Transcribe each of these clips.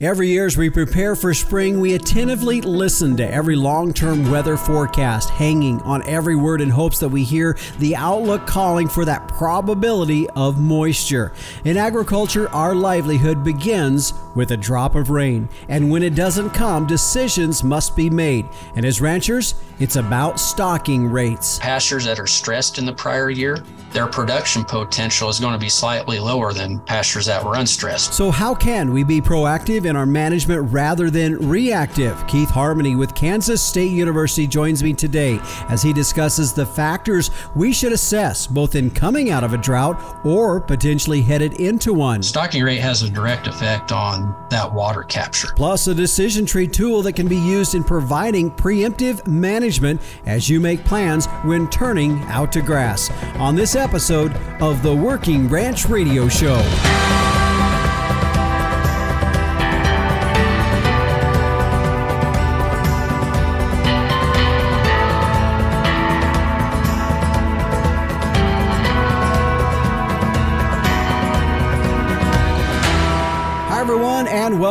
Every year, as we prepare for spring, we attentively listen to every long term weather forecast, hanging on every word in hopes that we hear the outlook calling for that probability of moisture. In agriculture, our livelihood begins with a drop of rain, and when it doesn't come, decisions must be made. And as ranchers, it's about stocking rates. Pastures that are stressed in the prior year, their production potential is going to be slightly lower than pastures that were unstressed. So, how can we be proactive in our management rather than reactive? Keith Harmoney with Kansas State University joins me today as he discusses the factors we should assess both in coming out of a drought or potentially headed into one. Stocking rate has a direct effect on that water capture. Plus, a decision tree tool that can be used in providing preemptive management as you make plans when turning out to grass. On this episode of the Working Ranch Radio Show.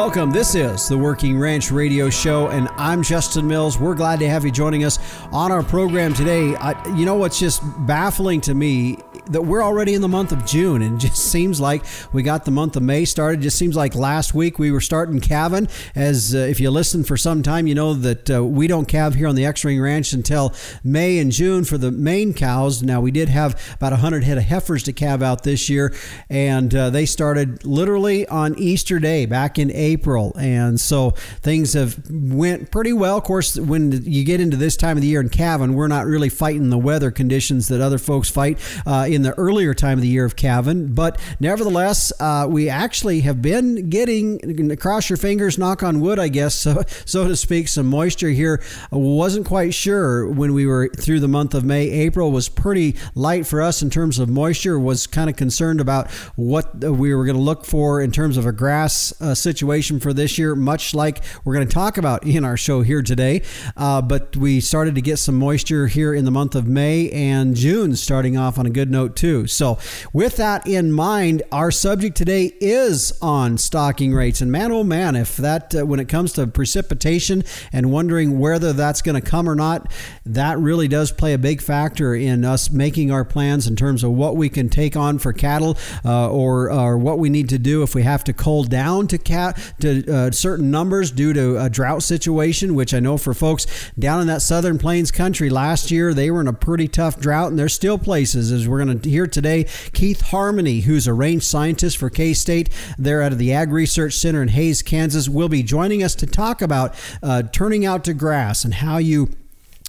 Welcome. This is the Working Ranch Radio Show, and I'm Justin Mills. We're glad to have you joining us on our program today. I, you know what's just baffling to me that we're already in the month of June, and it just seems like we got the month of May started. It just seems like last week we were starting calving. As uh, if you listen for some time, you know that uh, we don't calve here on the X Ring Ranch until May and June for the main cows. Now we did have about 100 head of heifers to calve out this year, and uh, they started literally on Easter Day back in April, and so things have went pretty well. Of course, when you get into this time of the year in calving, we're not really fighting the weather conditions that other folks fight uh, in the earlier time of the year of calving, but nevertheless, uh, we actually have been getting cross your fingers, knock on wood, I guess, so so to speak, some moisture here. wasn't quite sure when we were through the month of May. April was pretty light for us in terms of moisture. Was kind of concerned about what we were going to look for in terms of a grass uh, situation for this year, much like we're going to talk about in our show here today. Uh, but we started to get some moisture here in the month of May and June, starting off on a good note too. So, with that in mind, our subject today is on stocking rates. And man, oh man, if that, uh, when it comes to precipitation and wondering whether that's going to come or not, that really does play a big factor in us making our plans in terms of what we can take on for cattle uh, or, or what we need to do if we have to cull down to cat to uh, certain numbers due to a drought situation, which I know for folks down in that southern plains country last year, they were in a pretty tough drought, and there's still places, as we're going to hear today. Keith Harmoney, who's a range scientist for K State, there out of the Ag Research Center in Hays, Kansas, will be joining us to talk about uh, turning out to grass and how you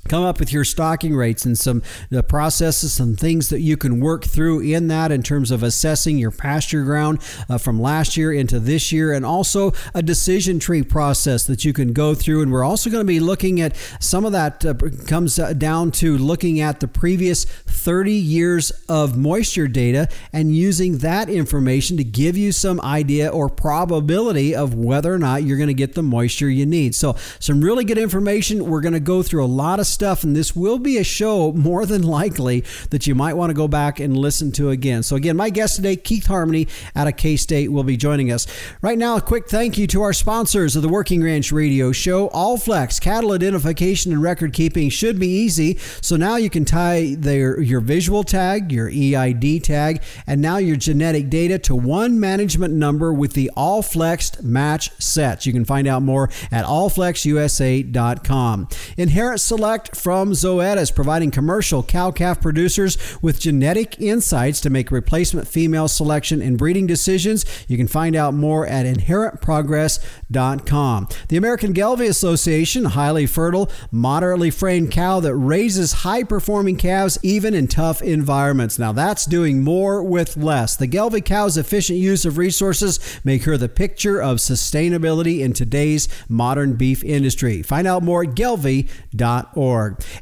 come up with your stocking rates and some the processes, some things that you can work through in that in terms of assessing your pasture ground uh, from last year into this year, and also a decision tree process that you can go through. And we're also going to be looking at some of that uh, comes uh, down to looking at the previous 30 years of moisture data and using that information to give you some idea or probability of whether or not you're going to get the moisture you need. So, some really good information. We're going to go through a lot of stuff, and this will be a show more than likely that you might want to go back and listen to again. So, again, my guest today, Keith Harmoney out of K State, will be joining us. Right now, a quick thank you to our sponsors of the Working Ranch Radio Show. Allflex cattle identification and record keeping should be easy. So now you can tie their your visual tag, your EID tag, and now your genetic data to one management number with the All Allflex match sets. You can find out more at allflexusa.com. Inherit Select from Zoetis, providing commercial cow calf producers with genetic insights to make replacement female selection and breeding decisions. You can find out more at inherentprogress.com. The American Gelbvieh Association, highly fertile, moderately framed cow that raises high performing calves even in tough environments. Now that's doing more with less. The Gelbvieh cow's efficient use of resources make her the picture of sustainability in today's modern beef industry. Find out more at gelbvieh.org.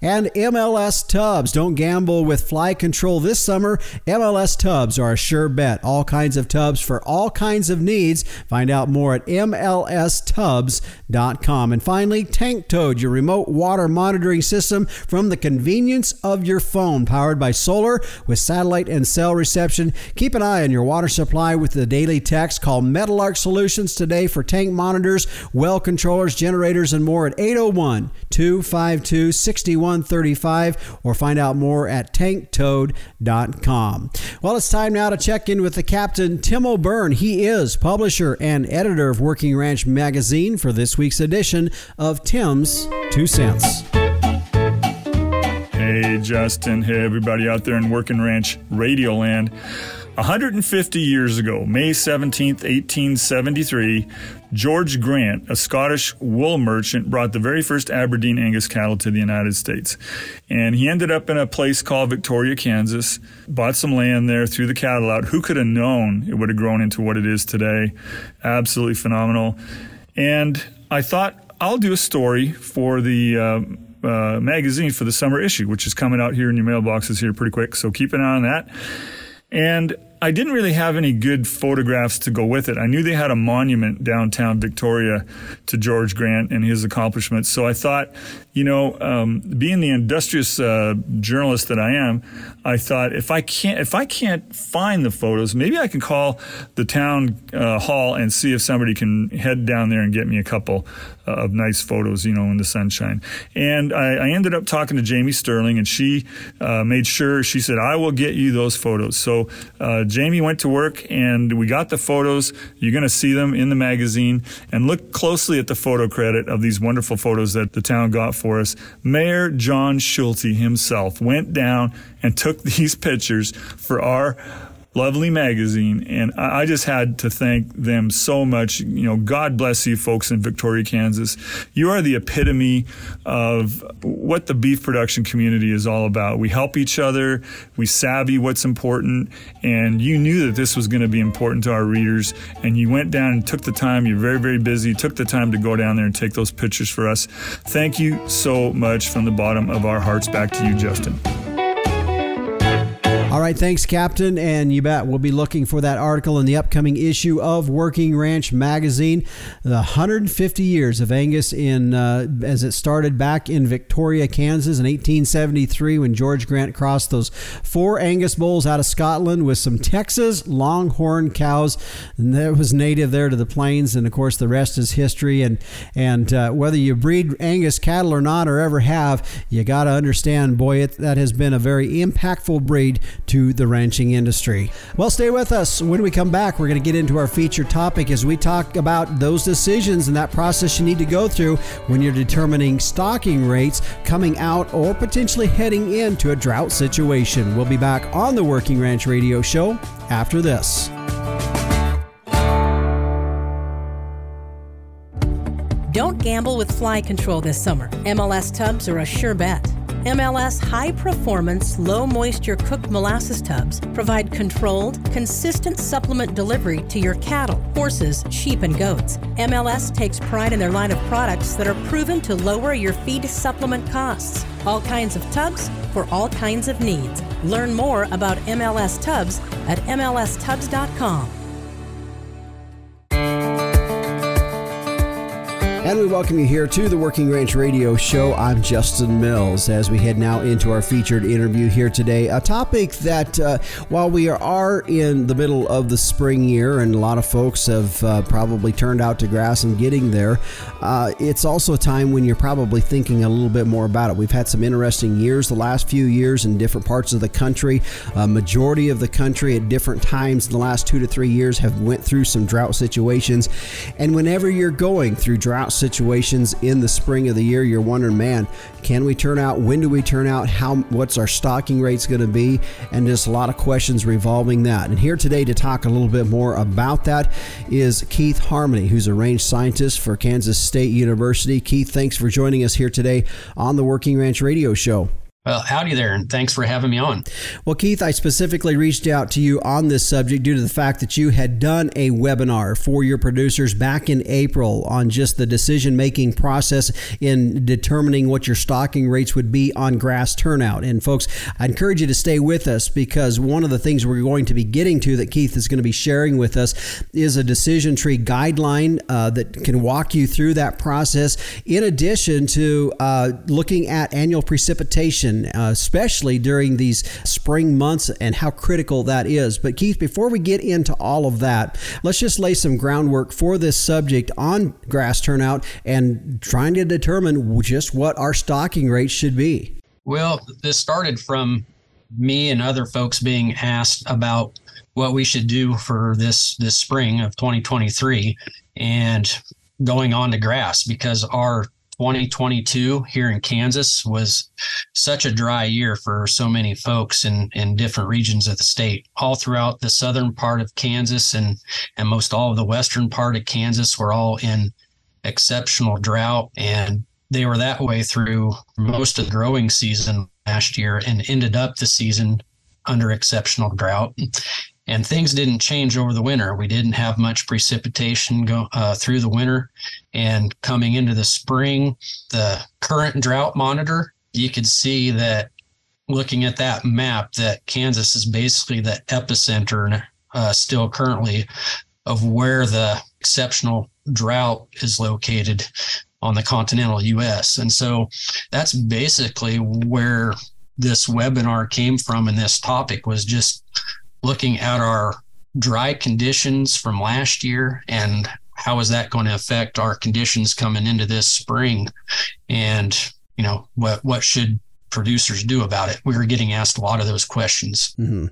And MLS Tubs. Don't gamble with fly control this summer. MLS Tubs are a sure bet. All kinds of tubs for all kinds of needs. Find out more at MLSTubs.com. And finally, Tank Toad, your remote water monitoring system from the convenience of your phone, powered by solar with satellite and cell reception. Keep an eye on your water supply with the daily text. Call Metalark Solutions today for tank monitors, well controllers, generators, and more at 801 252 6135 or find out more at tanktoad.com. Well, it's time now to check in with the captain, Tim O'Byrne. He is publisher and editor of Working Ranch Magazine for this week's edition of Tim's Two Cents. Hey, Justin. Hey, everybody out there in Working Ranch Radio Land. 150 years ago, May 17th, 1873, George Grant, a Scottish wool merchant, brought the very first Aberdeen Angus cattle to the United States. And he ended up in a place called Victoria, Kansas, bought some land there, threw the cattle out. Who could have known it would have grown into what it is today? Absolutely phenomenal. And I thought I'll do a story for the uh, uh, magazine for the summer issue, which is coming out here in your mailboxes here pretty quick. So keep an eye on that. And I didn't really have any good photographs to go with it. I knew they had a monument downtown Victoria to George Grant and his accomplishments. So I thought, you know, um, being the industrious uh, journalist that I am, I thought if I can't if I can't find the photos, maybe I can call the town uh, hall and see if somebody can head down there and get me a couple of nice photos, you know, in the sunshine. And I, I ended up talking to Jamie Sterling, and she uh, made sure she said I will get you those photos. So uh, Jamie went to work, and we got the photos. You're going to see them in the magazine, and look closely at the photo credit of these wonderful photos that the town got for us. Mayor John Schulte himself went down and took these pictures for our lovely magazine. And I just had to thank them so much. You know, God bless you folks in Victoria, Kansas. You are the epitome of what the beef production community is all about. We help each other. We savvy what's important. And you knew that this was going to be important to our readers. And you went down and took the time. You're very, very busy. took the time to go down there and take those pictures for us. Thank you so much from the bottom of our hearts. Back to you, Justin. All right, thanks, Captain. And you bet we'll be looking for that article in the upcoming issue of Working Ranch Magazine. The 150 years of Angus in uh, as it started back in Victoria, Kansas, in 1873 when George Grant crossed those four Angus bulls out of Scotland with some Texas Longhorn cows. And that was native there to the plains, and of course the rest is history. And and uh, whether you breed Angus cattle or not, or ever have, you got to understand, boy, it, that has been a very impactful breed to the ranching industry. Well, stay with us. When we come back, we're going to get into our featured topic as we talk about those decisions and that process you need to go through when you're determining stocking rates coming out or potentially heading into a drought situation. We'll be back on the Working Ranch Radio Show after this. Don't gamble with fly control this summer. MLS tubs are a sure bet. MLS high performance, low moisture cooked molasses tubs provide controlled, consistent supplement delivery to your cattle, horses, sheep, and goats. MLS takes pride in their line of products that are proven to lower your feed supplement costs. All kinds of tubs for all kinds of needs. Learn more about MLS tubs at MLStubs.com. And we welcome you here to the Working Ranch Radio Show. I'm Justin Mills as we head now into our featured interview here today. A topic that, uh, while we are in the middle of the spring year and a lot of folks have uh, probably turned out to grass and getting there, uh, it's also a time when you're probably thinking a little bit more about it. We've had some interesting years the last few years in different parts of the country. A majority of the country at different times in the last two to three years have went through some drought situations. And whenever you're going through drought situations in the spring of the year, you're wondering, man, can we turn out? When do we turn out? How? What's our stocking rates going to be? And just a lot of questions revolving that. And here today to talk a little bit more about that is Keith Harmoney, who's a range scientist for Kansas State University. Keith, thanks for joining us here today on the Working Ranch Radio Show. Well, howdy there, and thanks for having me on. Well, Keith, I specifically reached out to you on this subject due to the fact that you had done a webinar for your producers back in April on just the decision making process in determining what your stocking rates would be on grass turnout. And, folks, I encourage you to stay with us because one of the things we're going to be getting to that Keith is going to be sharing with us is a decision tree guideline uh, that can walk you through that process, in addition to uh, looking at annual precipitation uh, especially during these spring months and how critical that is. But, Keith, before we get into all of that, let's just lay some groundwork for this subject on grass turnout and trying to determine just what our stocking rate should be. Well, this started from me and other folks being asked about what we should do for this this spring of 2023 and going on to grass because our 2022 here in Kansas was such a dry year for so many folks in, in different regions of the state. All throughout the southern part of Kansas and, and most all of the western part of Kansas were all in exceptional drought. And they were that way through most of the growing season last year and ended up the season under exceptional drought and things didn't change over the winter. We didn't have much precipitation go uh, through the winter, and coming into the spring, the current drought monitor, you could see that looking at that map that Kansas is basically the epicenter uh, still currently of where the exceptional drought is located on the continental US. And so that's basically where this webinar came from and this topic was just looking at our dry conditions from last year and how is that going to affect our conditions coming into this spring? And you know what what should producers do about it? We were getting asked a lot of those questions. Mm-hmm.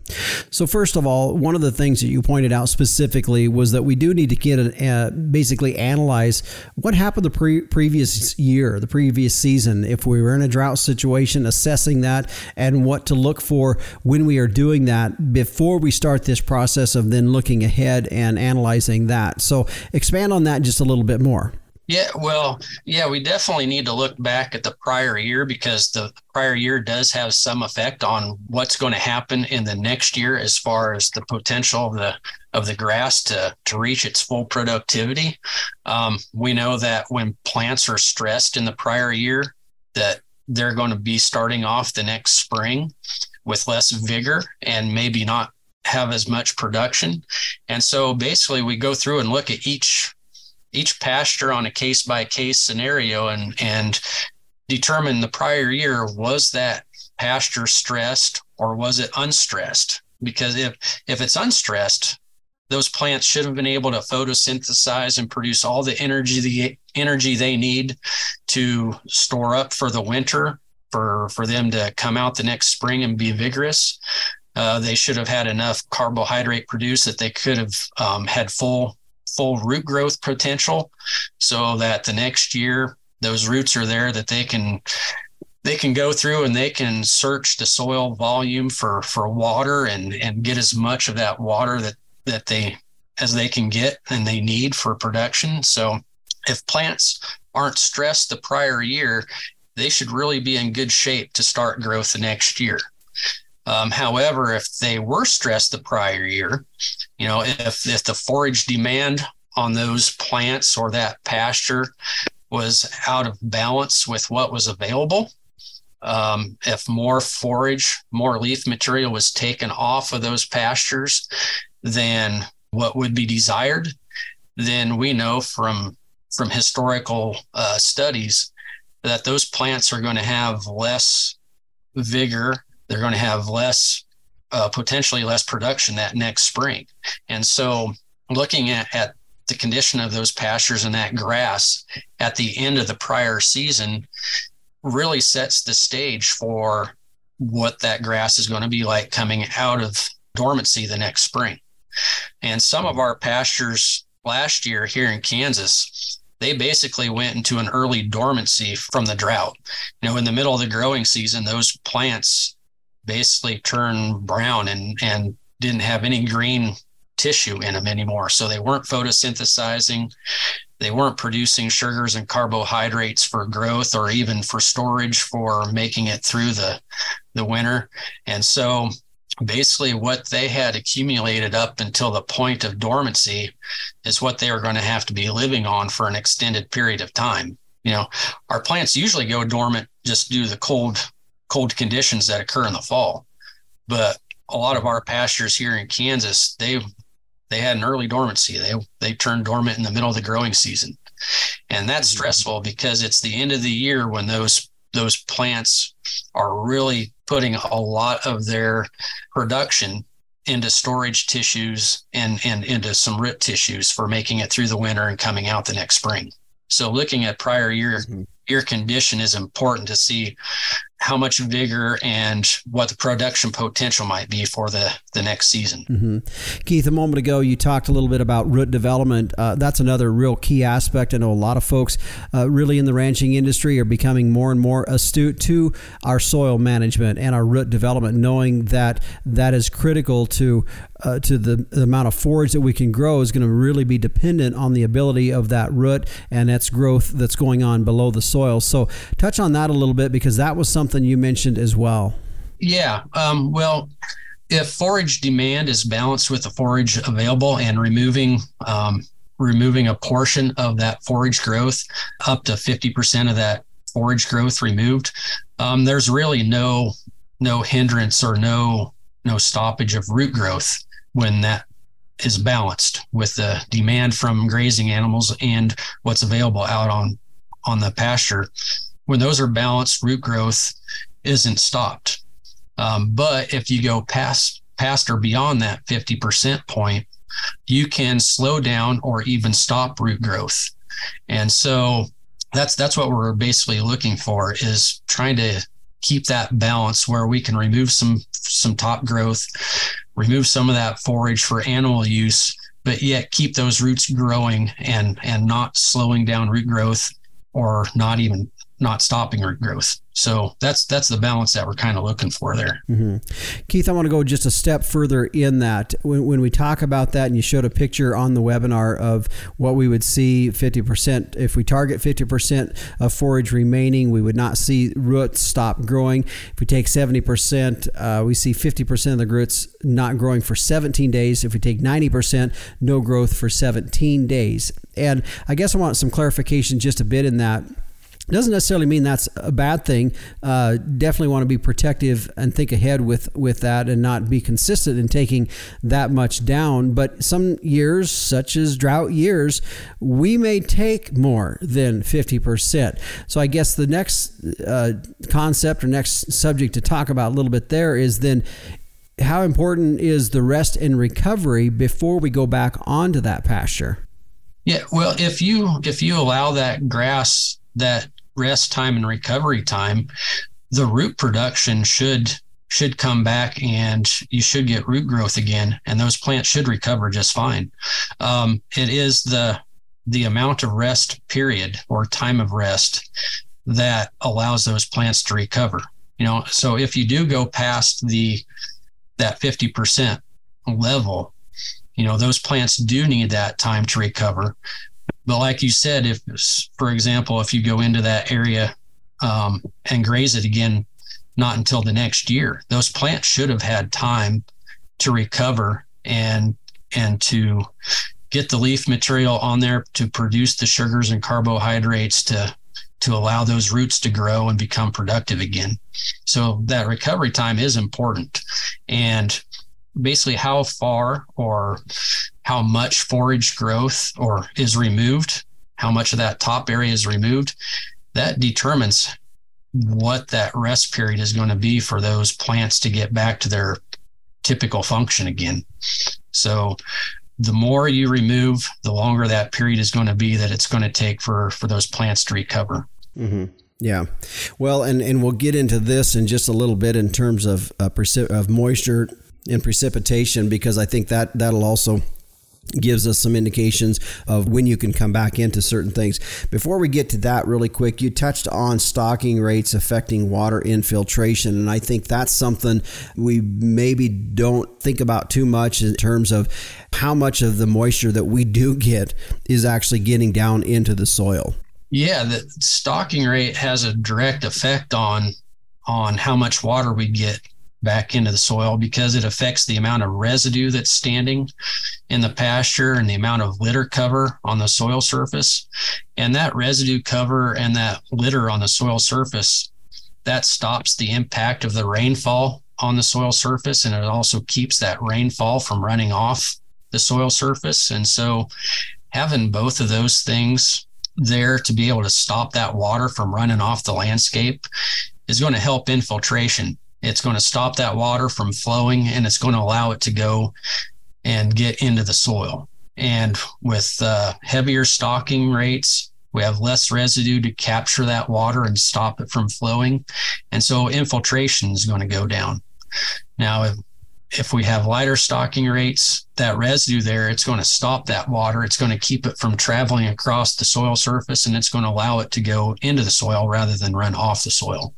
So, first of all, one of the things that you pointed out specifically was that we do need to get a, basically analyze what happened the pre- previous year, the previous season, if we were in a drought situation, assessing that and what to look for when we are doing that before we start this process of then looking ahead and analyzing that. So, expand on that just a little bit more. Yeah, well, yeah, we definitely need to look back at the prior year because the prior year does have some effect on what's going to happen in the next year as far as the potential of the of the grass to to reach its full productivity. Um, we know that when plants are stressed in the prior year, that they're going to be starting off the next spring with less vigor and maybe not have as much production. And so basically we go through and look at each each pasture on a case by case scenario and and determine the prior year was that pasture stressed or was it unstressed? Because if if it's unstressed those plants should have been able to photosynthesize and produce all the energy the energy they need to store up for the winter for for them to come out the next spring and be vigorous. Uh, they should have had enough carbohydrate produced that they could have um, had full full root growth potential so that the next year those roots are there that they can they can go through and they can search the soil volume for for water and and get as much of that water that that they as they can get and they need for production. So if plants aren't stressed the prior year they should really be in good shape to start growth the next year um, however, if they were stressed the prior year, you know, if if the forage demand on those plants or that pasture was out of balance with what was available, um, if more forage, more leaf material was taken off of those pastures than what would be desired, then we know from from historical uh, studies that those plants are going to have less vigor they're going to have less, uh, potentially less production that next spring. And so, looking at, at the condition of those pastures and that grass at the end of the prior season really sets the stage for what that grass is going to be like coming out of dormancy the next spring. And some of our pastures last year here in Kansas, they basically went into an early dormancy from the drought. You know, in the middle of the growing season, those plants basically turned brown and and didn't have any green tissue in them anymore. So they weren't photosynthesizing. they weren't producing sugars and carbohydrates for growth or even for storage for making it through the the winter and so basically what they had accumulated up until the point of dormancy is what they were going to have to be living on for an extended period of time you know our plants usually go dormant just due to the cold cold conditions that occur in the fall but a lot of our pastures here in Kansas they they had an early dormancy they they turned dormant in the middle of the growing season and that's mm-hmm. stressful because it's the end of the year when those those plants are really putting a lot of their production into storage tissues and, and into some root tissues for making it through the winter and coming out the next spring. So looking at prior year mm-hmm. Year condition is important to see how much vigor and what the production potential might be for the, the next season. Mm-hmm. Keith, a moment ago, you talked a little bit about root development. Uh, that's another real key aspect. I know a lot of folks uh, really in the ranching industry are becoming more and more astute to our soil management and our root development, knowing that that is critical to uh, to the, the, amount of forage that we can grow is going to really be dependent on the ability of that root and its growth that's going on below the soil. So, touch on that a little bit because that was something you mentioned as well. Yeah. Um, well, if forage demand is balanced with the forage available and removing um, removing a portion of that forage growth up to 50% of that forage growth removed um, there's really no no hindrance or no no stoppage of root growth when that is balanced with the demand from grazing animals and what's available out on on the pasture when those are balanced root growth isn't stopped. Um, but if you go past past or beyond that 50% point you can slow down or even stop root growth. And so that's that's what we're basically looking for is trying to keep that balance where we can remove some some top growth remove some of that forage for animal use, but yet keep those roots growing and and not slowing down root growth or not even not stopping root growth. So that's that's the balance that we're kind of looking for there. Mm-hmm. Keith, I want to go just a step further in that. When, when we talk about that, and you showed a picture on the webinar of what we would see 50%. If we target 50% of forage remaining, we would not see roots stop growing. If we take 70%, uh, we see 50% of the roots not growing for 17 days. If we take 90%, no growth for 17 days. And I guess I want some clarification just a bit in that doesn't necessarily mean that's a bad thing. Uh, definitely want to be protective and think ahead with with that, and not be consistent in taking that much down. But some years, such as drought years, we may take more than fifty percent. So I guess the next uh, concept or next subject to talk about a little bit there is then how important is the rest and recovery before we go back onto that pasture. Yeah, well, if you if you allow that grass that rest time and recovery time, the root production should should come back and you should get root growth again and those plants should recover just fine. Um, it is the the amount of rest period or time of rest that allows those plants to recover you know? So if you do go past the that 50% level you know those plants do need that time to recover but like you said, if, for example, if you go into that area um, and graze it again, not until the next year, those plants should have had time to recover and and to get the leaf material on there to produce the sugars and carbohydrates to to allow those roots to grow and become productive again. So that recovery time is important. And basically how far or how much forage growth or is removed, how much of that top area is removed, that determines what that rest period is going to be for those plants to get back to their typical function again. So the more you remove, the longer that period is going to be that it's going to take for for those plants to recover. Mm-hmm. Yeah, well, and and we'll get into this in just a little bit in terms of uh, of moisture and precipitation because I think that that'll also gives us some indications of when you can come back into certain things. Before we get to that, really quick, you touched on stocking rates affecting water infiltration, and I think that's something we maybe don't think about too much in terms of how much of the moisture that we do get is actually getting down into the soil. Yeah, the stocking rate has a direct effect on on how much water we get back into the soil because it affects the amount of residue that's standing in the pasture and the amount of litter cover on the soil surface. And that residue cover and that litter on the soil surface that stops the impact of the rainfall on the soil surface and it also keeps that rainfall from running off the soil surface. And so having both of those things there to be able to stop that water from running off the landscape is going to help infiltration it's going to stop that water from flowing and it's going to allow it to go and get into the soil. And with uh, heavier stocking rates, we have less residue to capture that water and stop it from flowing. And so infiltration is going to go down. Now, if, if we have lighter stocking rates, that residue there, it's going to stop that water. It's going to keep it from traveling across the soil surface and it's going to allow it to go into the soil rather than run off the soil.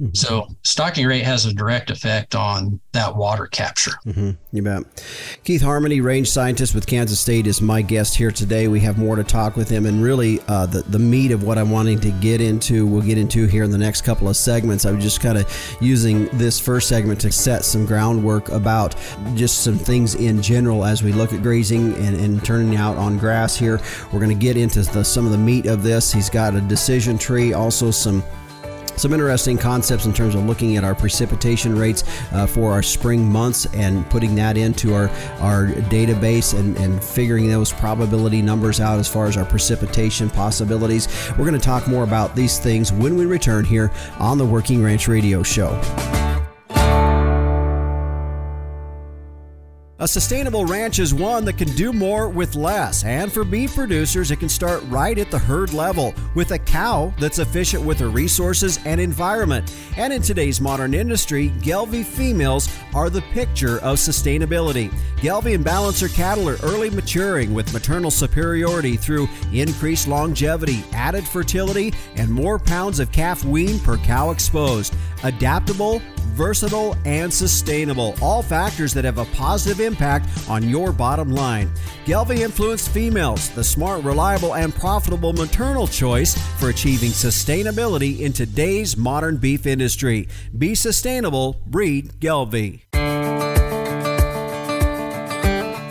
Mm-hmm. So stocking rate has a direct effect on that water capture. Mm-hmm. You bet. Keith Harmoney, range scientist with Kansas State, is my guest here today. We have more to talk with him, and really uh, the the meat of what I'm wanting to get into, we'll get into here in the next couple of segments. I'm just kind of using this first segment to set some groundwork about just some things in general as we look at grazing and, and turning out on grass here. We're going to get into the, some of the meat of this. He's got a decision tree, also some some interesting concepts in terms of looking at our precipitation rates uh, for our spring months and putting that into our, our database and, and figuring those probability numbers out as far as our precipitation possibilities. We're going to talk more about these things when we return here on the Working Ranch Radio Show. A sustainable ranch is one that can do more with less. And for beef producers, it can start right at the herd level with a cow that's efficient with her resources and environment. And in today's modern industry, Gelbvieh females are the picture of sustainability. Gelbvieh and Balancer cattle are early maturing with maternal superiority through increased longevity, added fertility, and more pounds of calf wean per cow exposed. Adaptable, versatile, and sustainable. All factors that have a positive impact on your bottom line. Gelbvieh influenced females, the smart, reliable, and profitable maternal choice for achieving sustainability in today's modern beef industry. Be sustainable, breed Gelbvieh.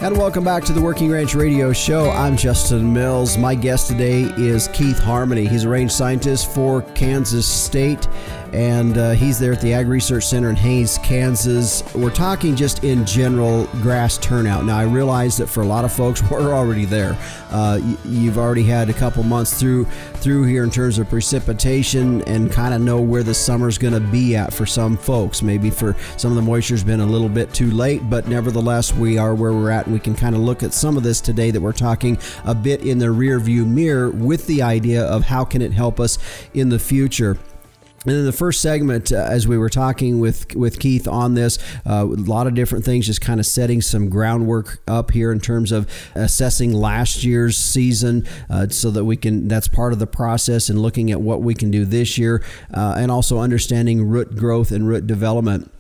And welcome back to the Working Ranch Radio Show. I'm Justin Mills. My guest today is Keith Harmoney. He's a range scientist for Kansas State and uh, he's there at the Ag Research Center in Hays, Kansas. We're talking just in general grass turnout. Now, I realize that for a lot of folks, we're already there. Uh, you've already had a couple months through through here in terms of precipitation and kind of know where the summer's going to be at for some folks. Maybe for some of the moisture's been a little bit too late, but nevertheless, we are where we're at, and we can kind of look at some of this today that we're talking a bit in the rear view mirror with the idea of how can it help us in the future. And in the first segment, uh, as we were talking with with Keith on this, uh, a lot of different things, just kind of setting some groundwork up here in terms of assessing last year's season, uh, so that we can. That's part of the process and looking at what we can do this year, uh, and also understanding root growth and root development.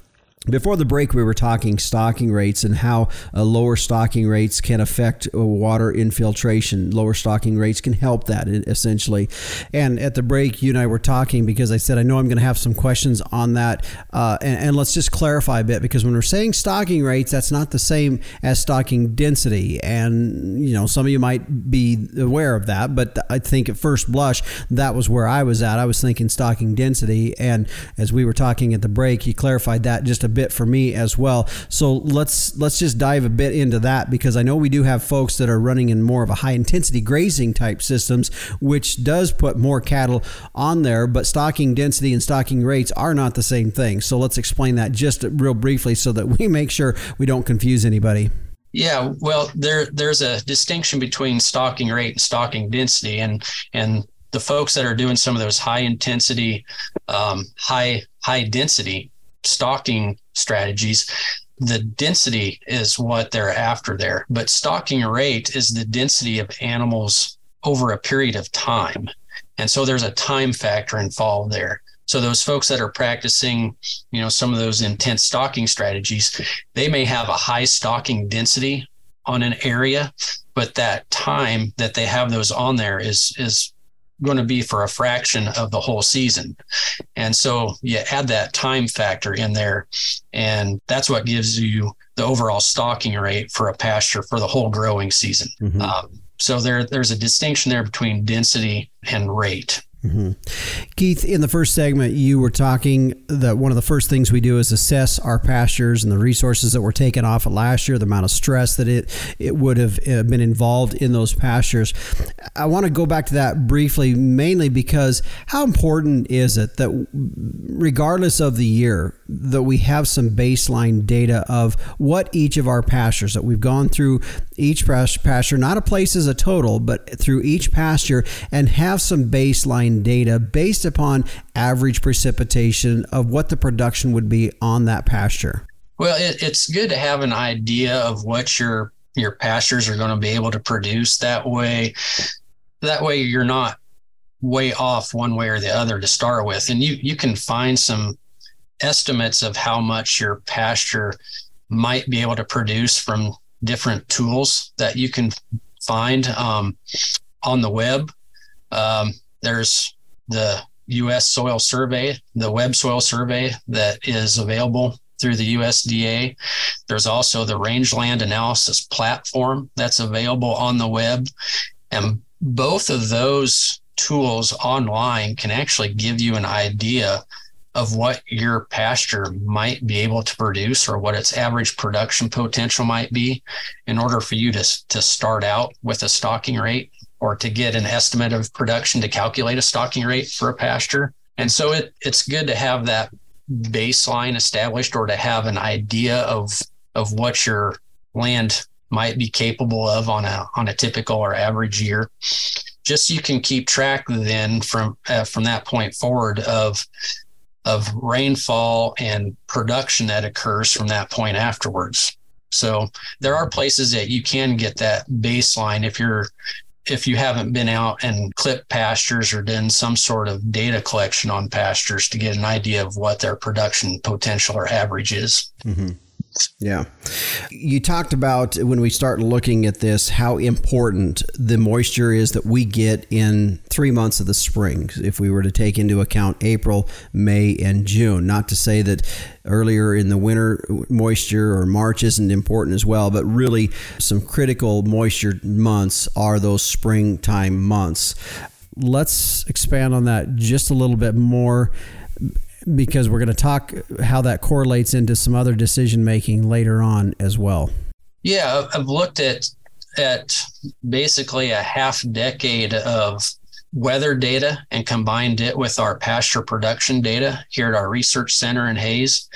Before the break, we were talking stocking rates and how uh, lower stocking rates can affect uh, water infiltration. Lower stocking rates can help that essentially. And at the break, you and I were talking because I said I know I'm going to have some questions on that. Uh, and, and, let's just clarify a bit because when we're saying stocking rates, that's not the same as stocking density. And you know, some of you might be aware of that, but I think at first blush that was where I was at. I was thinking stocking density, and as we were talking at the break, he clarified that just a bit for me as well. So let's let's just dive a bit into that because I know we do have folks that are running in more of a high intensity grazing type systems, which does put more cattle on there. But stocking density and stocking rates are not the same thing. So let's explain that just real briefly so that we make sure we don't confuse anybody. Yeah, well, there there's a distinction between stocking rate and stocking density, and and the folks that are doing some of those high intensity, um, high high density stocking strategies, the density is what they're after there. But stocking rate is the density of animals over a period of time. And so there's a time factor involved there. So those folks that are practicing, you know, some of those intense stocking strategies, they may have a high stocking density on an area, but that time that they have those on there is is going to be for a fraction of the whole season. And so you add that time factor in there, and that's what gives you the overall stocking rate for a pasture for the whole growing season. Mm-hmm. Um, so there, there's a distinction there between density and rate. Mm-hmm. Keith, in the first segment, you were talking that one of the first things we do is assess our pastures and the resources that were taken off of last year, the amount of stress that it it would have uh, been involved in those pastures. I want to go back to that briefly, mainly because how important is it that, regardless of the year, that we have some baseline data of what each of our pastures that we've gone through each pasture, not a place as a total, but through each pasture, and have some baseline data based upon average precipitation of what the production would be on that pasture. Well, it, it's good to have an idea of what your your pastures are going to be able to produce. That way, that way you're not way off one way or the other to start with, and you you can find some estimates of how much your pasture might be able to produce from different tools that you can find um, on the web. Um, there's the U.S. Soil Survey, the Web Soil Survey that is available through the USDA. There's also the Rangeland Analysis Platform that's available on the web. And both of those tools online can actually give you an idea of what your pasture might be able to produce or what its average production potential might be in order for you to, to start out with a stocking rate or to get an estimate of production to calculate a stocking rate for a pasture. And so it, it's good to have that baseline established or to have an idea of of what your land might be capable of on a on a typical or average year just so you can keep track then from uh, from that point forward of of rainfall and production that occurs from that point afterwards. So there are places that you can get that baseline if you're if you haven't been out and clipped pastures or done some sort of data collection on pastures to get an idea of what their production potential or average is. Mm-hmm. Yeah. You talked about when we start looking at this how important the moisture is that we get in three months of the spring. If we were to take into account April, May, and June, not to say that earlier in the winter moisture or March isn't important as well, but really some critical moisture months are those springtime months. Let's expand on that just a little bit more because we're going to talk how that correlates into some other decision making later on as well. Yeah, I've looked at at basically a half decade of weather data and combined it with our pasture production data here at our research center in Hays.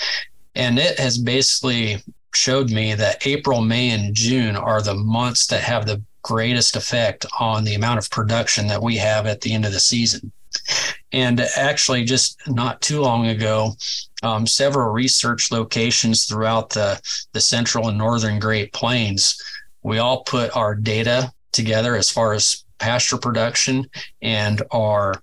And it has basically showed me that April, May, and June are the months that have the greatest effect on the amount of production that we have at the end of the season. And actually, just not too long ago, um, several research locations throughout the, the central and northern Great Plains, we all put our data together as far as pasture production and our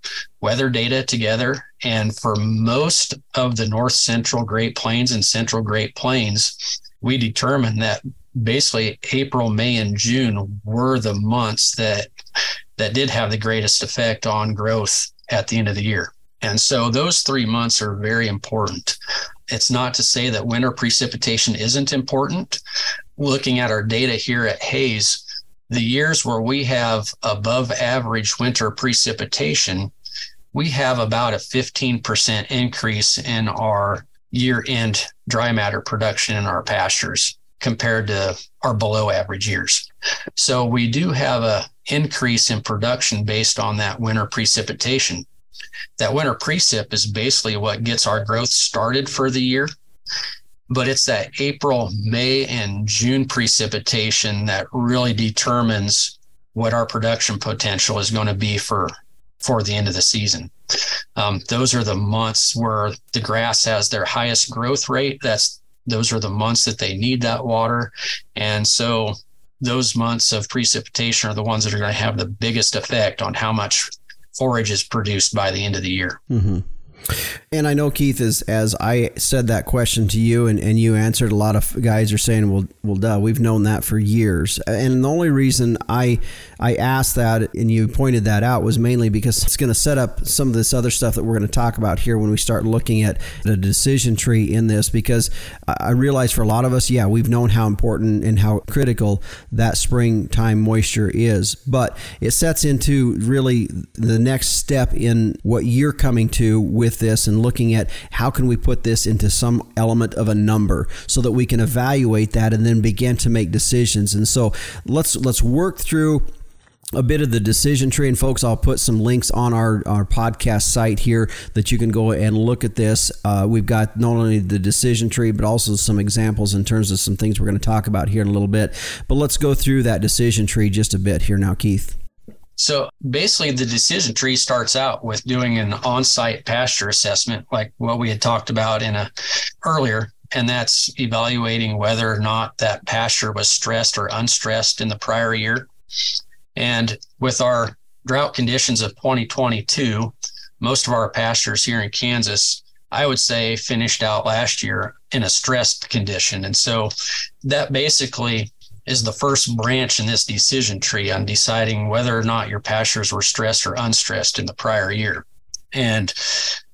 weather data together. And for most of the north central Great Plains and central Great Plains, we determined that basically April, May, and June were the months that that did have the greatest effect on growth at the end of the year. And so those three months are very important. It's not to say that winter precipitation isn't important. Looking at our data here at Hays, the years where we have above average winter precipitation, we have about a 15% increase in our year end dry matter production in our pastures compared to our below average years. So we do have a increase in production based on that winter precipitation. That winter precip is basically what gets our growth started for the year. But it's that April, May, and June precipitation that really determines what our production potential is going to be for for the end of the season. Um, those are the months where the grass has their highest growth rate. That's those are the months that they need that water. And so those months of precipitation are the ones that are going to have the biggest effect on how much forage is produced by the end of the year. Mm-hmm. And I know Keith is as I said that question to you and, and you answered a lot of guys are saying, Well well duh, we've known that for years. And the only reason I I asked that and you pointed that out was mainly because it's going to set up some of this other stuff that we're going to talk about here when we start looking at the decision tree in this because I realize for a lot of us, yeah, we've known how important and how critical that springtime moisture is, but it sets into really the next step in what you're coming to with this and looking at how can we put this into some element of a number so that we can evaluate that and then begin to make decisions. And so let's let's work through a bit of the decision tree. And folks, I'll put some links on our, our podcast site here that you can go and look at this. Uh, we've got not only the decision tree, but also some examples in terms of some things we're going to talk about here in a little bit. But let's go through that decision tree just a bit here now, Keith. So basically, the decision tree starts out with doing an on site pasture assessment, like what we had talked about in a earlier. And that's evaluating whether or not that pasture was stressed or unstressed in the prior year and with our drought conditions of 2022, most of our pastures here in Kansas, I would say, finished out last year in a stressed condition. And so that basically is the first branch in this decision tree on deciding whether or not your pastures were stressed or unstressed in the prior year. And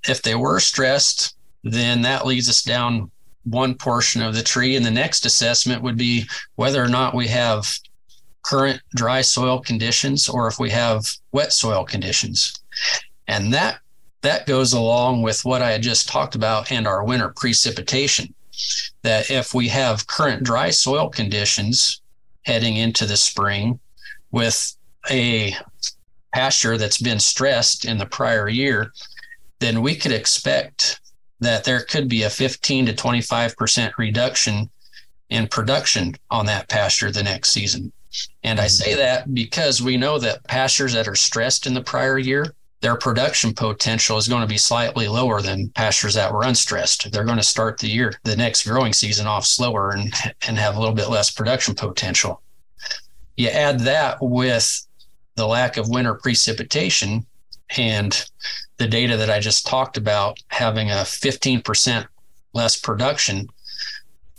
if they were stressed, then that leads us down one portion of the tree. And the next assessment would be whether or not we have current dry soil conditions or if we have wet soil conditions. And that that goes along with what I had just talked about and our winter precipitation. That if we have current dry soil conditions heading into the spring with a pasture that's been stressed in the prior year, then we could expect that there could be a 15 to 25% reduction in production on that pasture the next season. And I mm-hmm. say that because we know that pastures that are stressed in the prior year, their production potential is going to be slightly lower than pastures that were unstressed. They're going to start the year, the next growing season off slower and, and have a little bit less production potential. You add that with the lack of winter precipitation and the data that I just talked about having a 15% less production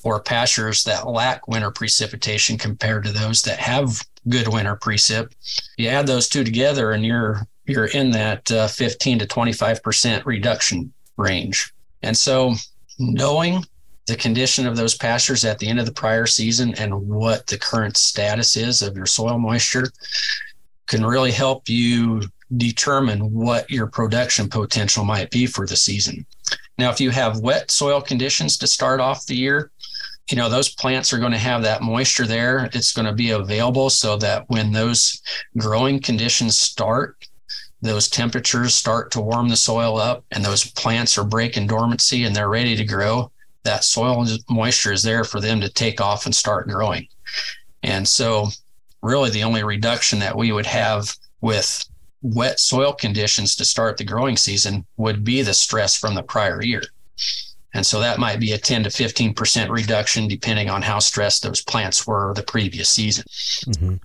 or pastures that lack winter precipitation compared to those that have good winter precip. You add those two together, and you're you're in that uh, 15 to 25 percent reduction range. And so, knowing the condition of those pastures at the end of the prior season and what the current status is of your soil moisture can really help you determine what your production potential might be for the season. Now, if you have wet soil conditions to start off the year, you know those plants are going to have that moisture there it's going to be available so that when those growing conditions start those temperatures start to warm the soil up and those plants are breaking dormancy and they're ready to grow that soil moisture is there for them to take off and start growing and so really the only reduction that we would have with wet soil conditions to start the growing season would be the stress from the prior year and so that might be a 10 to 15% reduction depending on how stressed those plants were the previous season. Mm-hmm.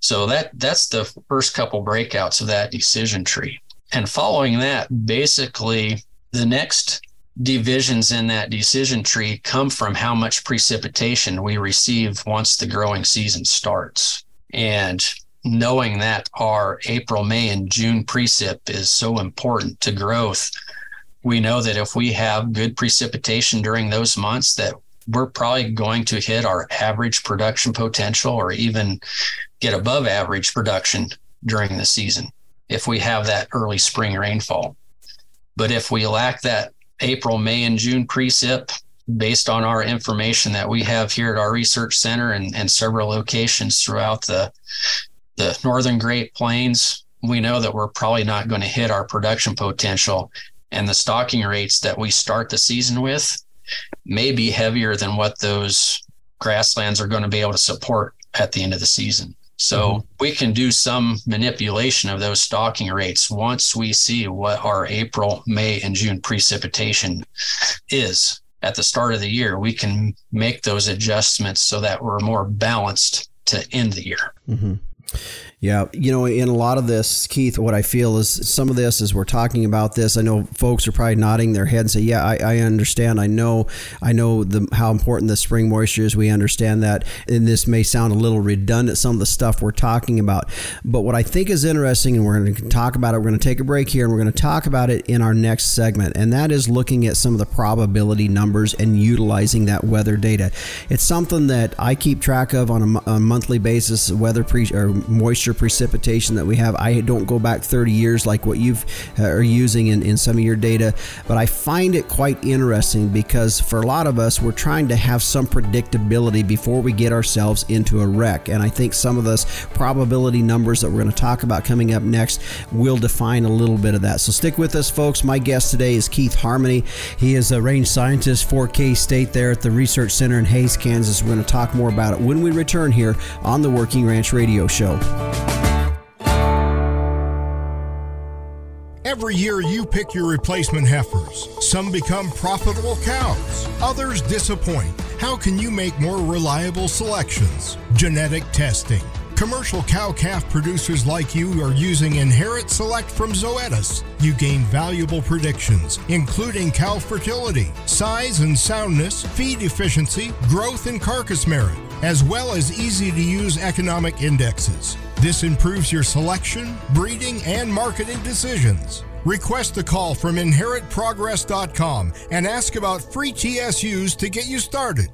So that that's the first couple breakouts of that decision tree. And following that, basically the next divisions in that decision tree come from how much precipitation we receive once the growing season starts. And knowing that our April, May, and June precip is so important to growth we know that if we have good precipitation during those months that we're probably going to hit our average production potential or even get above average production during the season if we have that early spring rainfall. But if we lack that April, May, and June precip, based on our information that we have here at our research center and, and several locations throughout the, the northern Great Plains, we know that we're probably not going to hit our production potential and the stocking rates that we start the season with may be heavier than what those grasslands are going to be able to support at the end of the season. So mm-hmm. we can do some manipulation of those stocking rates once we see what our April, May, and June precipitation is. at the start of the year, we can make those adjustments so that we're more balanced to end the year. Mm-hmm. Yeah, you know, in a lot of this, Keith, what I feel is some of this, as we're talking about this, I know folks are probably nodding their head and say, "Yeah, I, I understand. I know, I know the, how important the spring moisture is. We understand that." And this may sound a little redundant, some of the stuff we're talking about, but what I think is interesting, and we're going to talk about it. We're going to take a break here, and we're going to talk about it in our next segment, and that is looking at some of the probability numbers and utilizing that weather data. It's something that I keep track of on a, a monthly basis, weather pre or moisture precipitation that we have. I don't go back 30 years like what you've uh, are using in, in some of your data, but I find it quite interesting because for a lot of us, we're trying to have some predictability before we get ourselves into a wreck. And I think some of those probability numbers that we're going to talk about coming up next will define a little bit of that. So stick with us, folks. My guest today is Keith Harmoney. He is a range scientist for K State there at the Research Center in Hays, Kansas. We're going to talk more about it when we return here on the Working Ranch Radio Show. Every year you pick your replacement heifers. Some become profitable cows, others disappoint. How can you make more reliable selections? Genetic testing. Commercial cow calf producers like you are using Inherit Select from Zoetis. You gain valuable predictions, including cow fertility, size and soundness, feed efficiency, growth and carcass merit, as well as easy to use economic indexes. This improves your selection, breeding, and marketing decisions. Request a call from inheritprogress.com and ask about free TSUs to get you started.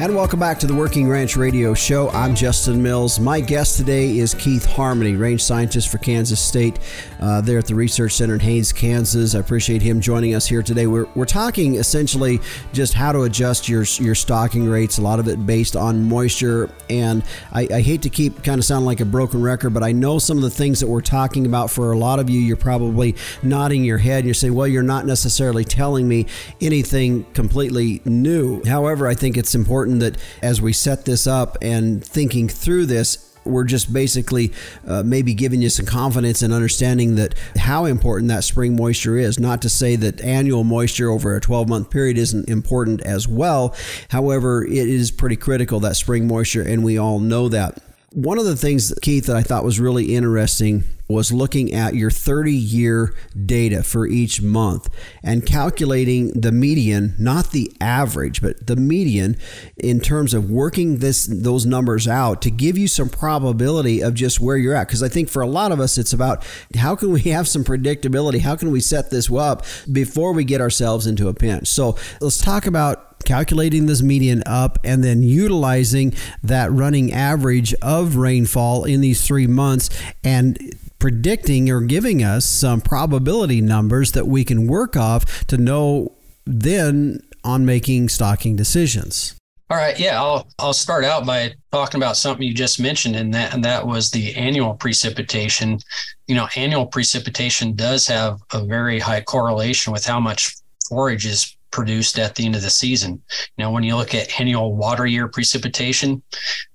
And welcome back to the Working Ranch Radio Show. I'm Justin Mills. My guest today is Keith Harmoney, range scientist for Kansas State, uh, there at the Research Center in Hays, Kansas. I appreciate him joining us here today. We're, we're talking essentially just how to adjust your your stocking rates. A lot of it based on moisture. And I, I hate to keep kind of sounding like a broken record, but I know some of the things that we're talking about for a lot of you. You're probably nodding your head. And you're saying, "Well, you're not necessarily telling me anything completely new." However, I think it's important that as we set this up and thinking through this, we're just basically uh, maybe giving you some confidence and understanding that how important that spring moisture is. Not to say that annual moisture over a 12 month period isn't important as well. However, it is pretty critical that spring moisture, and we all know that. One of the things, Keith, that I thought was really interesting was looking at your 30 year data for each month and calculating the median, not the average, but the median in terms of working this those numbers out to give you some probability of just where you're at. Because I think for a lot of us, it's about how can we have some predictability? How can we set this up before we get ourselves into a pinch? So let's talk about calculating this median up and then utilizing that running average of rainfall in these three months and predicting or giving us some probability numbers that we can work off to know then on making stocking decisions. All right, yeah, I'll I'll start out by talking about something you just mentioned, and that and that was the annual precipitation. You know, annual precipitation does have a very high correlation with how much forage is produced at the end of the season. Know, when you look at annual water year precipitation,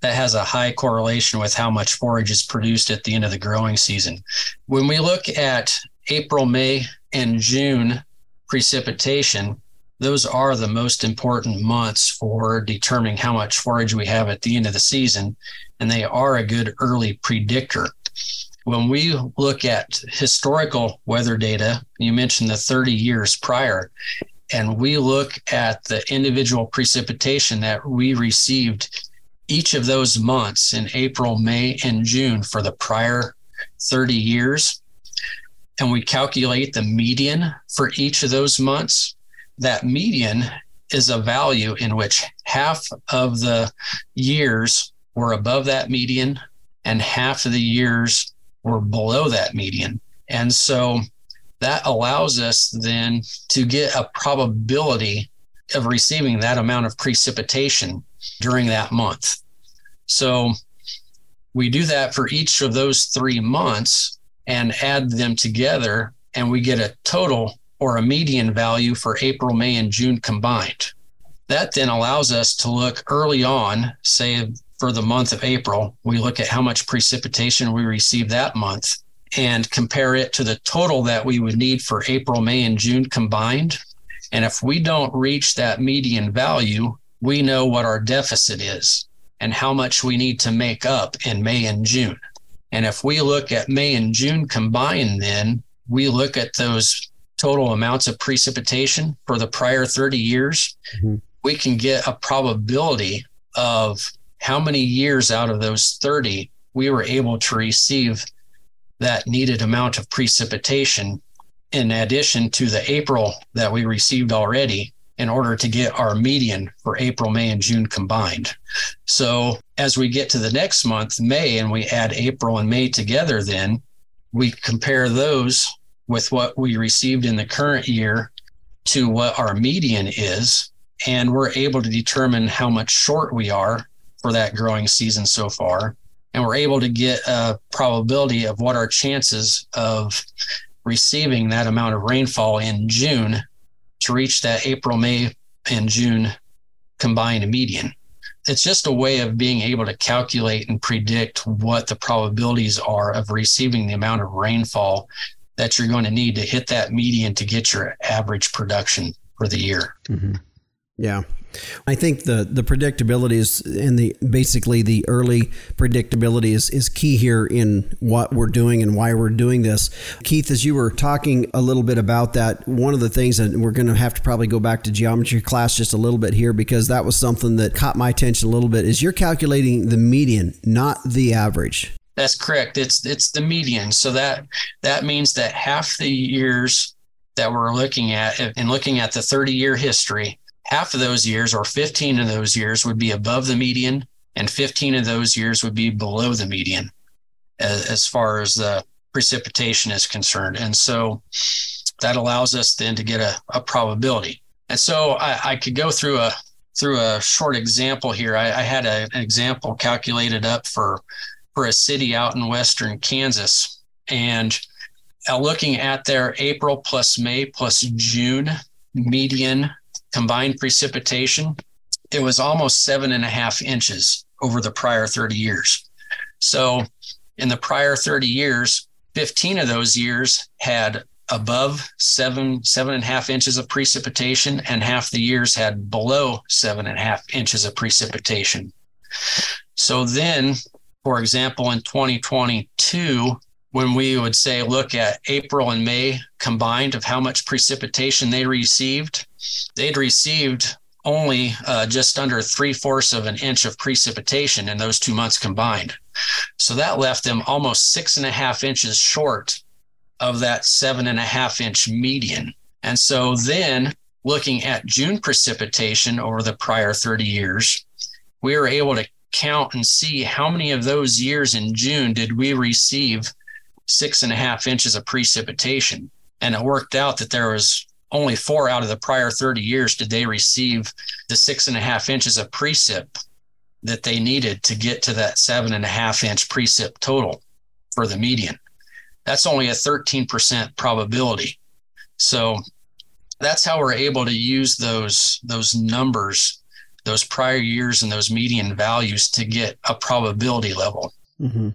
that has a high correlation with how much forage is produced at the end of the growing season. When we look at April, May, and June precipitation, those are the most important months for determining how much forage we have at the end of the season, and they are a good early predictor. When we look at historical weather data, you mentioned the 30 years prior, and we look at the individual precipitation that we received each of those months in April, May, and June for the prior 30 years, and we calculate the median for each of those months, that median is a value in which half of the years were above that median and half of the years were below that median. And so that allows us then to get a probability of receiving that amount of precipitation during that month. So we do that for each of those three months and add them together, and we get a total or a median value for April, May, and June combined. That then allows us to look early on, say for the month of April, we look at how much precipitation we received that month and compare it to the total that we would need for April, May, and June combined. And if we don't reach that median value, we know what our deficit is and how much we need to make up in May and June. And if we look at May and June combined, then we look at those total amounts of precipitation for the prior 30 years, mm-hmm. we can get a probability of how many years out of those 30 we were able to receive that needed amount of precipitation in addition to the April that we received already in order to get our median for April, May, and June combined. So as we get to the next month, May, and we add April and May together, then we compare those with what we received in the current year to what our median is. And we're able to determine how much short we are for that growing season so far. And we're able to get a probability of what our chances of receiving that amount of rainfall in June to reach that April, May, and June combined median. It's just a way of being able to calculate and predict what the probabilities are of receiving the amount of rainfall that you're going to need to hit that median to get your average production for the year. Mm-hmm. Yeah. I think the the predictability is and the basically the early predictability is, is key here in what we're doing and why we're doing this. Keith, as you were talking a little bit about that, one of the things that we're going to have to probably go back to geometry class just a little bit here because that was something that caught my attention a little bit is you're calculating the median, not the average. That's correct. It's it's the median. So that that means that half the years that we're looking at and looking at the 30 year history half of those years or 15 of those years would be above the median and 15 of those years would be below the median as, as far as the precipitation is concerned. And so that allows us then to get a, a probability. And so I, I, could go through a through a short example here. I, I had a, an example calculated up for for a city out in western kansas. And uh, looking at their april plus may plus june median combined precipitation, it was almost seven and a half inches over the prior 30 years. So in the prior 30 years, 15 of those years had above seven, seven and a half inches of precipitation, and half the years had below seven and a half inches of precipitation. So then, for example, in 2022, when we would say look at April and May combined of how much precipitation they received, they'd received only uh, just under three fourths of an inch of precipitation in those two months combined. So that left them almost six and a half inches short of that seven and a half inch median. And so then looking at June precipitation over the prior 30 years, we were able to count and see how many of those years in June did we receive six and a half inches of precipitation. And it worked out that there was only four out of the prior 30 years did they receive the six and a half inches of precip that they needed to get to that seven and a half inch precip total for the median. That's only a 13% probability. So that's how we're able to use those those numbers, those prior years and those median values to get a probability level. Mm-hmm.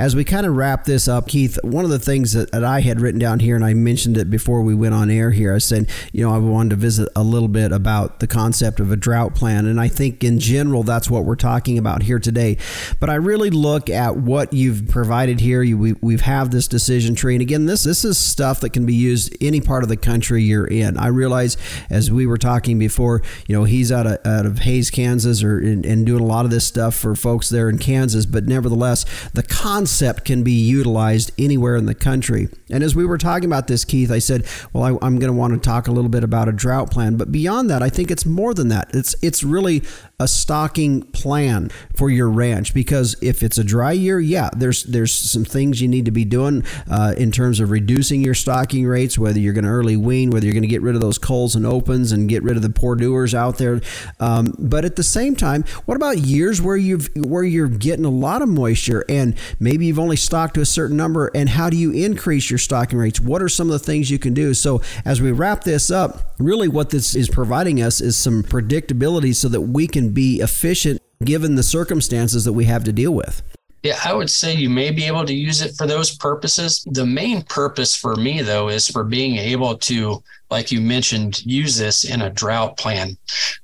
As we kind of wrap this up, Keith, one of the things that, that, I had written down here, and I mentioned it before we went on air here, I said, you know, I wanted to visit a little bit about the concept of a drought plan. And I think in general, that's what we're talking about here today. But I really look at what you've provided here. You, we, we've have this decision tree. And again, this, this is stuff that can be used any part of the country you're in. I realize as we were talking before, you know, he's out of, out of Hays, Kansas, or and doing a lot of this stuff for folks there in Kansas. But nevertheless, the concept concept can be utilized anywhere in the country. And as we were talking about this, Keith, I said, well, I, am going to want to talk a little bit about a drought plan. But beyond that, I think it's more than that. It's it's really a stocking plan for your ranch because if it's a dry year, yeah, there's there's some things you need to be doing uh, in terms of reducing your stocking rates. Whether you're going to early wean, whether you're going to get rid of those culls and opens and get rid of the poor doers out there. Um, but at the same time, what about years where you've where you're getting a lot of moisture and maybe you've only stocked to a certain number? And how do you increase your stocking rates? What are some of the things you can do? So as we wrap this up, really what this is providing us is some predictability so that we can be efficient given the circumstances that we have to deal with. Yeah, I would say you may be able to use it for those purposes. The main purpose for me, though, is for being able to, like you mentioned, use this in a drought plan,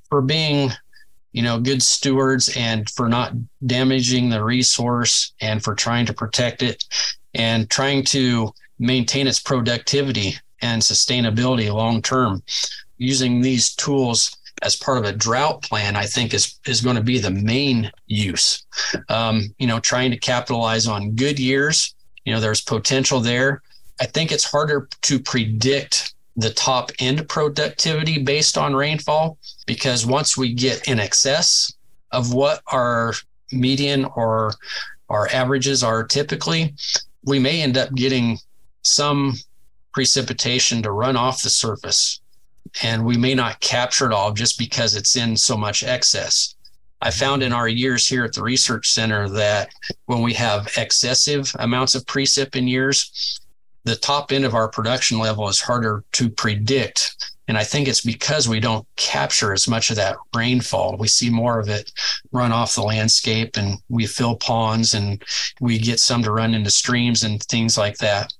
for being, you know, good stewards and for not damaging the resource and for trying to protect it and trying to maintain its productivity and sustainability long term. Using these tools as part of a drought plan, I think is is going to be the main use. Um, you know, trying to capitalize on good years. You know, there's potential there. I think it's harder to predict the top end productivity based on rainfall because once we get in excess of what our median or our averages are typically, we may end up getting some precipitation to run off the surface and we may not capture it all just because it's in so much excess. I found in our years here at the research center that when we have excessive amounts of precip in years, the top end of our production level is harder to predict. And I think it's because we don't capture as much of that rainfall. We see more of it run off the landscape and we fill ponds and we get some to run into streams and things like that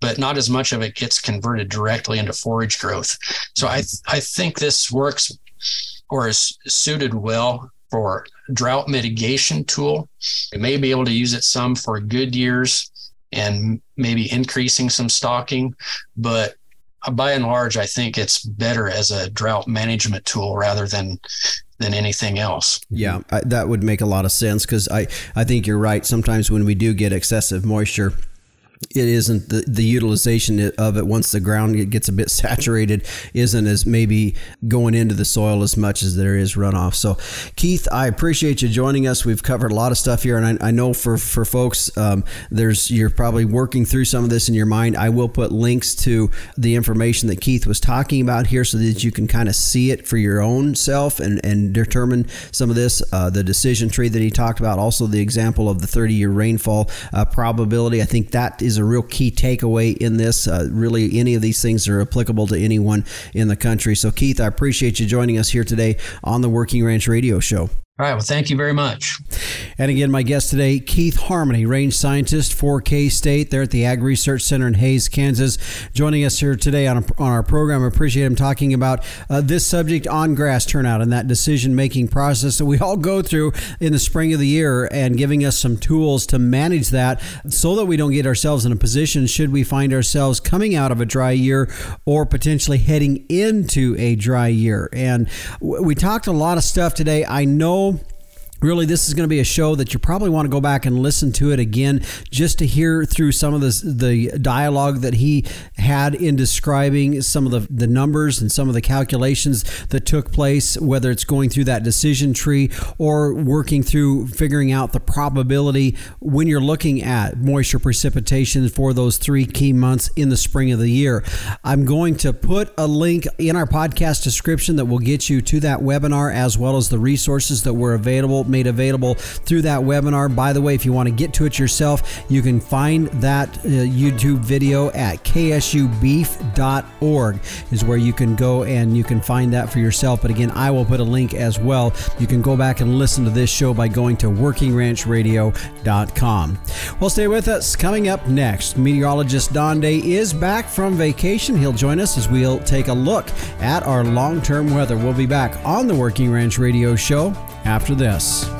but not as much of it gets converted directly into forage growth. So I I think this works or is suited well for drought mitigation tool. We may be able to use it some for good years and maybe increasing some stocking, but by and large, I think it's better as a drought management tool rather than than anything else. Yeah, I, that would make a lot of sense because I I think you're right. Sometimes when we do get excessive moisture it isn't the, the utilization of it once the ground gets a bit saturated isn't as maybe going into the soil as much as there is runoff. So, Keith, I appreciate you joining us. We've covered a lot of stuff here, and I, I know for for folks, um, there's you're probably working through some of this in your mind. I will put links to the information that Keith was talking about here, so that you can kind of see it for your own self and and determine some of this. Uh, the decision tree that he talked about, also the example of the 30 year rainfall uh, probability. I think that is is a real key takeaway in this. Uh, really, any of these things are applicable to anyone in the country. So, Keith, I appreciate you joining us here today on the Working Ranch Radio Show. All right. Well, thank you very much. And again, my guest today, Keith Harmoney, range scientist for K State. They're at the Ag Research Center in Hays, Kansas, joining us here today on, on our program. I appreciate him talking about uh, this subject on grass turnout and that decision making process that we all go through in the spring of the year and giving us some tools to manage that so that we don't get ourselves in a position should we find ourselves coming out of a dry year or potentially heading into a dry year. And we talked a lot of stuff today. I know really this is going to be a show that you probably want to go back and listen to it again just to hear through some of the the dialogue that he had in describing some of the, the numbers and some of the calculations that took place whether it's going through that decision tree or working through figuring out the probability when you're looking at moisture precipitation for those three key months in the spring of the year. I'm going to put a link in our podcast description that will get you to that webinar as well as the resources that were available made available through that webinar. By the way, if you want to get to it yourself, you can find that uh, YouTube video at ksubeef.org is where you can go and you can find that for yourself. But again, I will put a link as well. You can go back and listen to this show by going to workingranchradio.com. Well, stay with us. Coming up next, meteorologist Don Day is back from vacation. He'll join us as we'll take a look at our long-term weather. We'll be back on the Working Ranch Radio Show after this.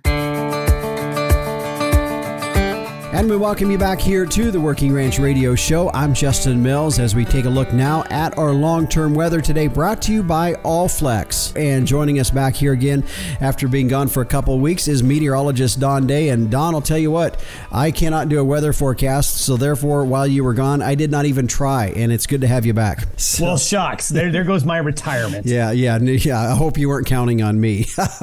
And we welcome you back here to the Working Ranch Radio Show. I'm Justin Mills as we take a look now at our long term weather today, brought to you by Allflex. And joining us back here again after being gone for a couple of weeks is meteorologist Don Day. And Don, I'll tell you what, I cannot do a weather forecast. So therefore, while you were gone, I did not even try. And it's good to have you back. So, well, shucks. There, there goes my retirement. Yeah, yeah, yeah. I hope you weren't counting on me. uh,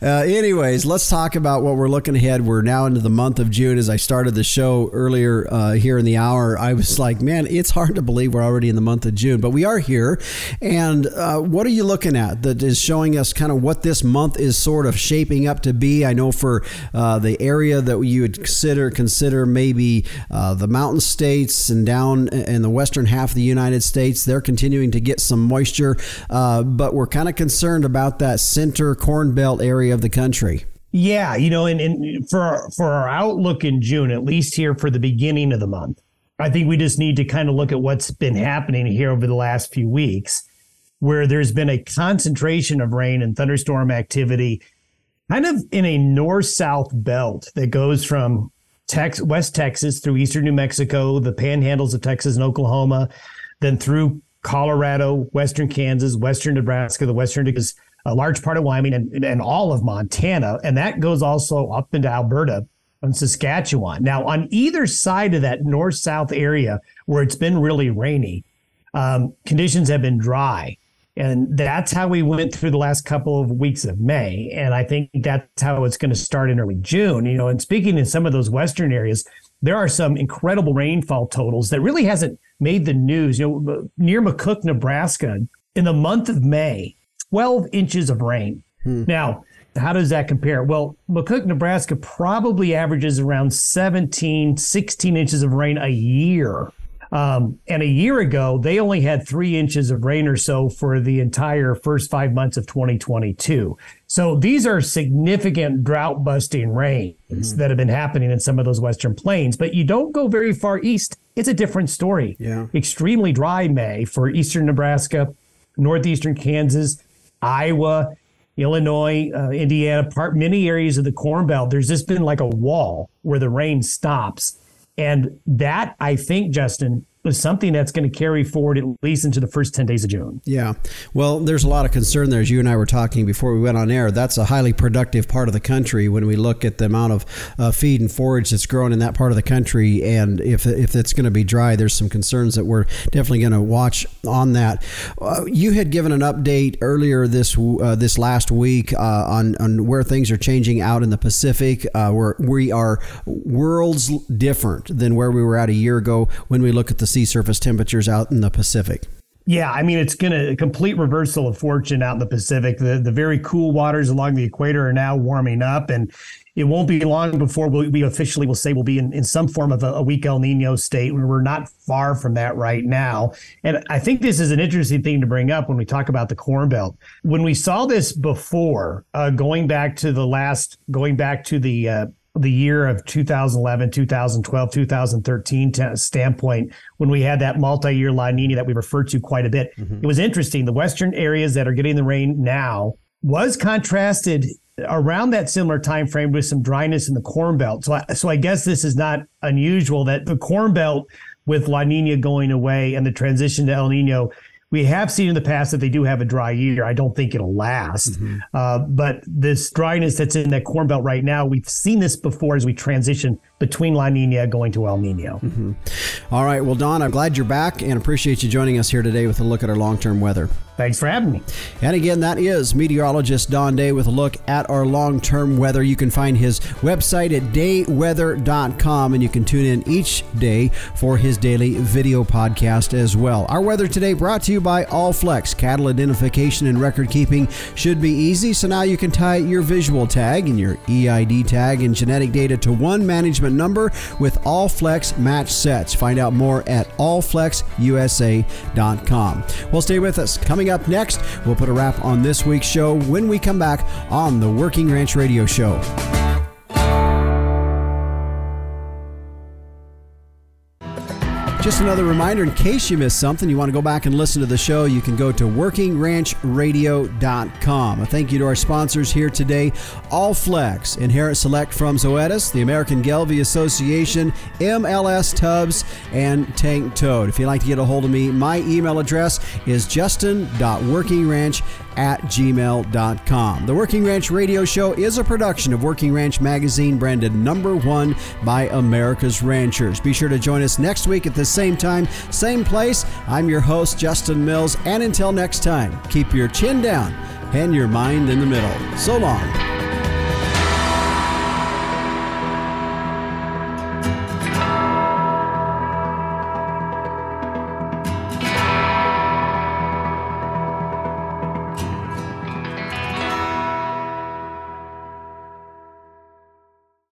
anyways, let's talk about what we're looking ahead. We're now into the month month of June, as I started the show earlier uh, here in the hour, I was like, man, it's hard to believe we're already in the month of June, but we are here. And uh, what are you looking at that is showing us kind of what this month is sort of shaping up to be? I know for uh, the area that you would consider consider maybe uh, the mountain states and down in the western half of the United States, they're continuing to get some moisture, uh, but we're kind of concerned about that center corn belt area of the country. Yeah, you know, and, and for for our outlook in June, at least here for the beginning of the month, I think we just need to kind of look at what's been happening here over the last few weeks, where there's been a concentration of rain and thunderstorm activity, kind of in a north-south belt that goes from Tex- West Texas through eastern New Mexico, the panhandles of Texas and Oklahoma, then through Colorado, western Kansas, western Nebraska, the western Texas a large part of Wyoming and, and all of Montana. And that goes also up into Alberta and Saskatchewan. Now, on either side of that north south area where it's been really rainy, um, conditions have been dry. And that's how we went through the last couple of weeks of May. And I think that's how it's going to start in early June. You know, and speaking in some of those Western areas, there are some incredible rainfall totals that really hasn't made the news. You know, near McCook, Nebraska, in the month of May, 12 inches of rain. Hmm. Now, how does that compare? Well, McCook, Nebraska probably averages around 17, 16 inches of rain a year. Um, and a year ago, they only had three inches of rain or so for the entire first five months of 2022. So these are significant drought busting rains mm-hmm. that have been happening in some of those Western plains. But you don't go very far east, it's a different story. Yeah. Extremely dry May for eastern Nebraska, northeastern Kansas, Iowa, Illinois, uh, Indiana, part many areas of the Corn Belt. There's just been like a wall where the rain stops, and that I think, Justin, was something that's going to carry forward at least into the first 10 days of June. Yeah. Well, there's a lot of concern there. As you and I were talking before we went on air, that's a highly productive part of the country when we look at the amount of uh, feed and forage that's growing in that part of the country. And if, if it's going to be dry, there's some concerns that we're definitely going to watch on that. Uh, you had given an update earlier this uh, this last week uh, on, on where things are changing out in the Pacific, uh, where we are worlds different than where we were at a year ago when we look at the sea surface temperatures out in the Pacific. Yeah, I mean it's going to a complete reversal of fortune out in the Pacific. The the very cool waters along the equator are now warming up, and it won't be long before we officially will say we'll be in, in some form of a, a weak El Nino state. We're not far from that right now, and I think this is an interesting thing to bring up when we talk about the Corn Belt. When we saw this before, uh, going back to the last, going back to the uh, the year of 2011, 2012, 2013 t- standpoint, when we had that multi-year La Nina that we referred to quite a bit, mm-hmm. it was interesting. The western areas that are getting the rain now was contrasted around that similar time frame with some dryness in the Corn Belt. So, I, so I guess this is not unusual that the Corn Belt with La Nina going away and the transition to El Nino we have seen in the past that they do have a dry year. I don't think it'll last. Mm-hmm. Uh, but this dryness that's in that corn belt right now, we've seen this before as we transition between La Nina going to El Nino. Mm-hmm. All right. Well, Don, I'm glad you're back and appreciate you joining us here today with a look at our long term weather. Thanks for having me. And again, that is meteorologist Don Day with a look at our long term weather. You can find his website at dayweather.com and you can tune in each day for his daily video podcast as well. Our weather today brought to you by Allflex. Cattle identification and record keeping should be easy, so now you can tie your visual tag and your EID tag and genetic data to one management number with Allflex match sets. Find out more at allflexusa.com. Well, stay with us. Coming up next, we'll put a wrap on this week's show when we come back on the Working Ranch Radio Show. Just another reminder in case you missed something, you want to go back and listen to the show, you can go to workingranchradio.com. A thank you to our sponsors here today Allflex, Inherit Select from Zoetis, the American Gelbvieh Association, MLS Tubs, and Tank Toad. If you'd like to get a hold of me, my email address is justin.workingranch at gmail.com. The Working Ranch Radio Show is a production of Working Ranch Magazine, branded number one by America's Ranchers. Be sure to join us next week at the same time, same place. I'm your host, Justin Mills, and until next time, keep your chin down and your mind in the middle. So long.